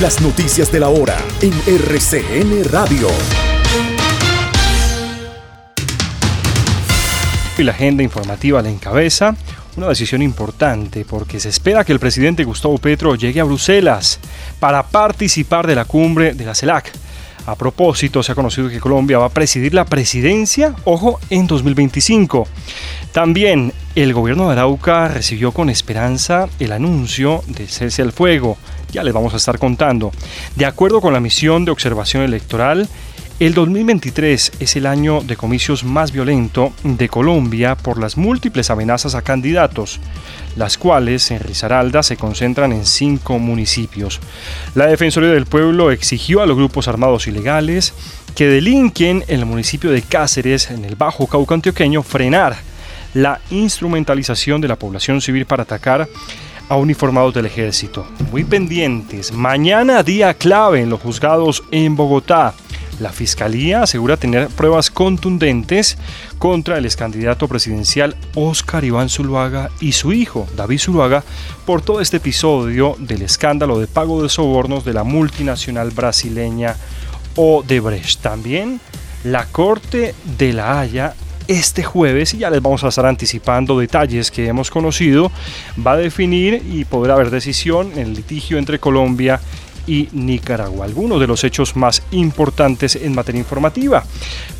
Las noticias de la hora en RCN Radio. Y la agenda informativa la encabeza una decisión importante porque se espera que el presidente Gustavo Petro llegue a Bruselas para participar de la cumbre de la CELAC. A propósito, se ha conocido que Colombia va a presidir la presidencia, ojo, en 2025. También el gobierno de Arauca recibió con esperanza el anuncio de cese al fuego. Ya les vamos a estar contando. De acuerdo con la misión de observación electoral, el 2023 es el año de comicios más violento de Colombia por las múltiples amenazas a candidatos, las cuales en Risaralda se concentran en cinco municipios. La Defensoría del Pueblo exigió a los grupos armados ilegales que delinquen en el municipio de Cáceres, en el Bajo Cauca Antioqueño, frenar la instrumentalización de la población civil para atacar a uniformados del ejército. Muy pendientes, mañana día clave en los juzgados en Bogotá. La Fiscalía asegura tener pruebas contundentes contra el excandidato presidencial Óscar Iván Zuluaga y su hijo, David Zuluaga, por todo este episodio del escándalo de pago de sobornos de la multinacional brasileña Odebrecht. También la Corte de la Haya este jueves, y ya les vamos a estar anticipando detalles que hemos conocido, va a definir y podrá haber decisión en el litigio entre Colombia y Nicaragua, algunos de los hechos más importantes en materia informativa.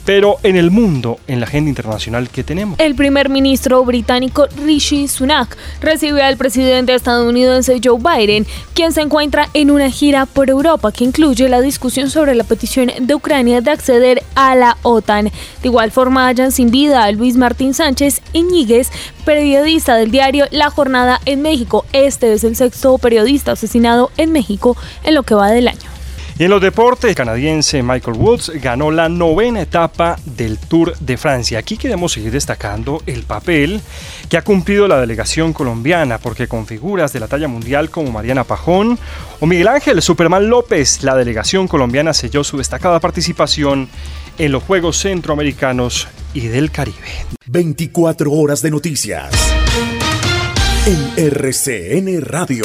Pero en el mundo, en la agenda internacional que tenemos. El primer ministro británico Rishi Sunak recibe al presidente estadounidense Joe Biden, quien se encuentra en una gira por Europa que incluye la discusión sobre la petición de Ucrania de acceder a la OTAN. De igual forma, hallan sin vida a Luis Martín Sánchez Iñiguez, periodista del diario La Jornada en México. Este es el sexto periodista asesinado en México lo que va del año. Y en los deportes, el canadiense Michael Woods ganó la novena etapa del Tour de Francia. Aquí queremos seguir destacando el papel que ha cumplido la delegación colombiana, porque con figuras de la talla mundial como Mariana Pajón o Miguel Ángel Superman López, la delegación colombiana selló su destacada participación en los Juegos Centroamericanos y del Caribe. 24 horas de noticias en RCN Radio.